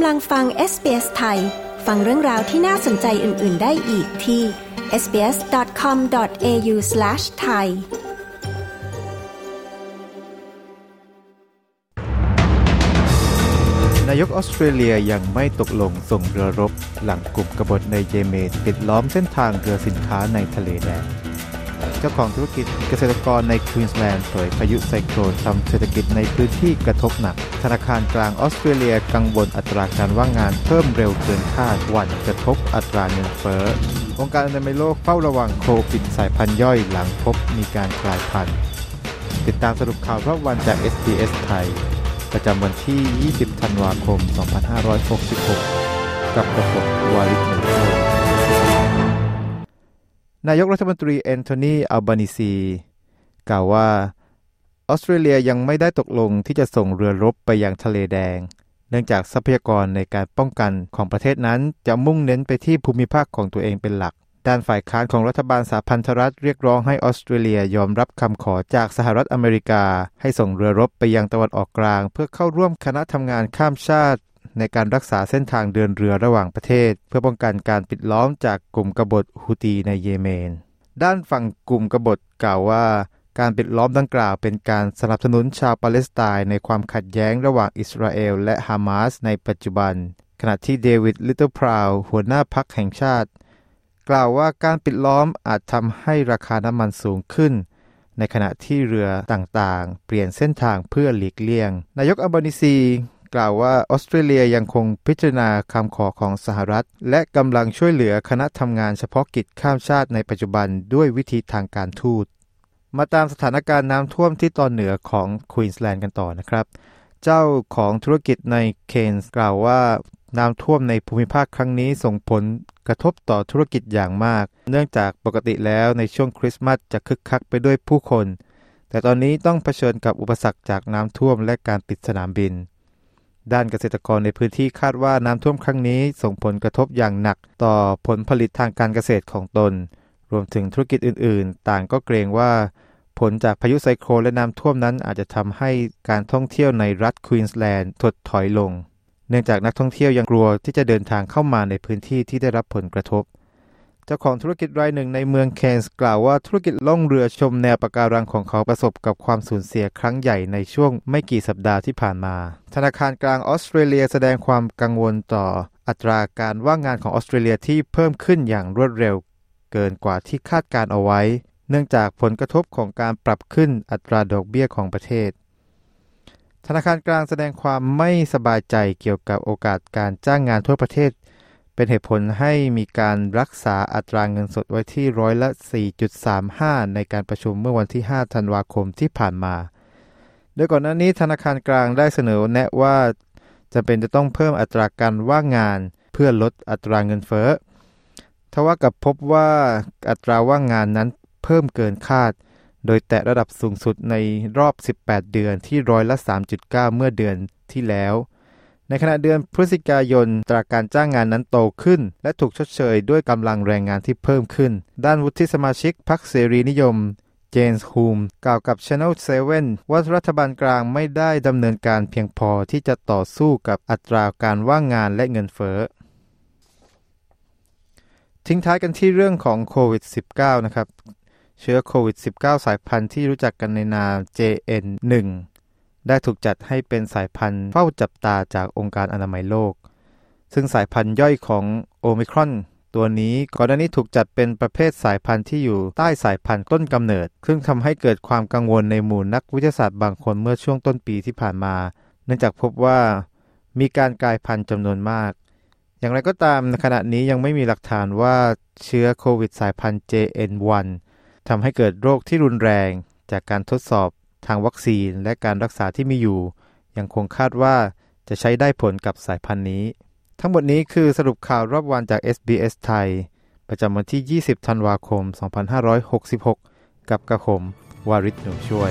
กำลังฟัง SBS ไทย ฟังเรื่องราวที่น่าสนใจอื่น ๆ ได้อีกที่ sbs.com.au/thai นายกออสเตรเลียยังไม่ตกลงส่งเรือรบ หลังกลุ่มกบฏในเยเมนปิดล้อมเส้นทางเรือสินค้าในทะเลแดง เจ้าของธุรกิจเกษตรกรในควีนส์แลนด์เผยพายุไซโคลนทำเศรษฐกิจในพื้นที่กระทบหนัก ธนาคารกลางออสเตรเลียกังวลอัตราการว่างงานเพิ่มเร็วเกินคาดหวั่นกระทบอัตราเงินเฟ้อองค์การอนามัยโลกเฝ้าระวังโควิดสายพันธุ์ย่อยหลังพบมีการกลายพันธุ์ ติดตามสรุปข่าวรอบวันจาก SBS ไทย ประจำวันที่ 20 ธันวาคม 2566 กับกระผมวาริศนึ่งโช นายกรัฐมนตรีแอนโทนีอัลบานิซีกล่าวว่า ออสเตรเลียยังไม่ได้ตกลงที่จะส่งเรือรบไปยังทะเลแดง เนื่องจากทรัพยากรในการป้องกันของประเทศนั้นจะมุ่งเน้นไปที่ภูมิภาคของตัวเองเป็นหลัก ด้านฝ่ายค้านของรัฐบาลสหพันธรัฐเรียกร้องให้ออสเตรเลียยอมรับคำขอจากสหรัฐอเมริกา ให้ส่งเรือรบไปยังตะวันออกกลาง เพื่อเข้าร่วมคณะทำงานข้ามชาติ ในการรักษาเส้นทางเดินเรือระหว่างประเทศ เพื่อป้องกันการปิดล้อมจากกลุ่มกบฏฮูตีในเยเมน ด้านฝั่งกลุ่มกบฏกล่าวว่า การปิดล้อมดังกล่าวเป็นการสนับสนุนชาวปาเลสไตน์ในความขัดแย้งระหว่างอิสราเอลและฮามาสในปัจจุบัน ขณะที่เดวิดลิตเติ้ลพราวหัวหน้าพักแห่งชาติ กล่าวว่าการปิดล้อมอาจทำให้ราคาน้ำมันสูงขึ้นในขณะที่เรือต่างๆ เปลี่ยนเส้นทางเพื่อหลีกเลี่ยง นายกอัลบานิซี กล่าวว่าออสเตรเลียยังคงพิจารณาคำขอของสหรัฐ และกำลังช่วยเหลือคณะทำงานเฉพาะกิจข้ามชาติในปัจจุบันด้วยวิธีทางการทูต มาตามสถานการณ์น้ำท่วมที่ตอนเหนือของควีนสแลนด์กันต่อนะครับ เจ้าของธุรกิจในเคนส์กล่าวว่าน้ำท่วมในภูมิภาคครั้งนี้ส่งผลกระทบต่อธุรกิจอย่างมาก เนื่องจากปกติแล้วในช่วงคริสต์มาสจะคึกคักไปด้วยผู้คน แต่ตอนนี้ต้องเผชิญกับอุปสรรคจากน้ำท่วมและการปิดสนามบิน ด้านเกษตรกรในพื้นที่คาดว่าน้ำท่วมครั้งนี้ส่งผลกระทบอย่างหนักต่อผลผลิตทางการเกษตรของตน รวมถึงธุรกิจอื่น ๆ ต่างก็เกรงว่า ผลจากพายุไซโคลนและน้ำท่วมนั้นอาจจะทำให้การท่องเที่ยวในรัฐควีนส์แลนด์ถดถอยลง เนื่องจากนักท่องเที่ยวยังกลัวที่จะเดินทางเข้ามาในพื้นที่ที่ได้รับผลกระทบ เจ้าของธุรกิจรายหนึ่งในเมืองเคนส์กล่าวว่าธุรกิจล่องเรือชมแนวปะการังของเขาประสบกับความสูญเสียครั้งใหญ่ในช่วงไม่กี่สัปดาห์ที่ผ่านมา ธนาคารกลางออสเตรเลียแสดงความกังวลต่ออัตราการว่างงานของออสเตรเลียที่เพิ่มขึ้นอย่างรวดเร็ว เกินกว่าที่คาดการเอาไว้ เนื่องจากผลกระทบของการปรับขึ้นอัตราดอกเบี้ยของประเทศ ธนาคารกลางแสดงความไม่สบายใจเกี่ยวกับโอกาสการจ้างงานทั่วประเทศ เป็นเหตุผลให้มีการรักษาอัตราเงินสดไว้ที่ร้อยละ 4.35 ในการประชุมเมื่อวันที่ 5 ธันวาคมที่ผ่านมา โดยก่อนหน้านี้ธนาคารกลางได้เสนอแนะว่าจะเป็นจะต้องเพิ่มอัตราการว่างงานเพื่อลดอัตราเงินเฟ้อทว่ากับพบว่าอัตราว่างงานนั้นเพิ่มเกินคาด โดยแตะระดับสูงสุดในรอบ 18 เดือนที่ร้อยละ 3.9 เมื่อเดือนที่แล้ว ในขณะเดือนพฤศจิกายนตราการจ้างงานนั้นโตขึ้น และถูกชดเชยด้วยกำลังแรงงานที่เพิ่มขึ้น ด้านวุฒิสมาชิกพรรคเสรีนิยม เจนส์ฮูมกล่าวกับ Channel 7 ว่ารัฐบาลกลางไม่ได้ดำเนินการเพียงพอที่จะต่อสู้กับอัตราการว่างงานและเงินเฟ้อทิ้งท้ายกันที่เรื่องของโควิด -19 นะครับ เชื้อโควิด -19 สายพันธุ์ที่รู้จักกันในนาม JN1 ได้ถูกจัดให้เป็นสายพันธุ์เฝ้าจับตาจากองค์การอนามัยโลก ซึ่งสายพันธุ์ย่อยของโอมิครอนตัวนี้ก่อนหน้านี้ถูกจัดเป็นประเภทสายพันธุ์ที่อยู่ใต้สายพันธุ์ต้นกำเนิด ซึ่งทำให้เกิดความกังวลในหมู่นักวิทยาศาสตร์บางคนเมื่อช่วงต้นปีที่ผ่านมา เนื่องจากพบว่ามีการกลายพันธุ์จำนวนมาก อย่างไรก็ตามในขณะนี้ยังไม่มีหลักฐานว่าเชื้อโควิดสายพันธุ์ JN1 ทำให้เกิดโรคที่รุนแรงจากการทดสอบ ทางวัคซีนและการรักษาที่มีอยู่ ยังคงคาดว่าจะใช้ได้ผลกับสายพันธุ์นี้ ทั้งหมดนี้คือสรุปข่าวรอบวันจาก SBS ไทย ประจำวันที่ 20 ธันวาคม 2566 กับกระผม วาริศหนูช่วย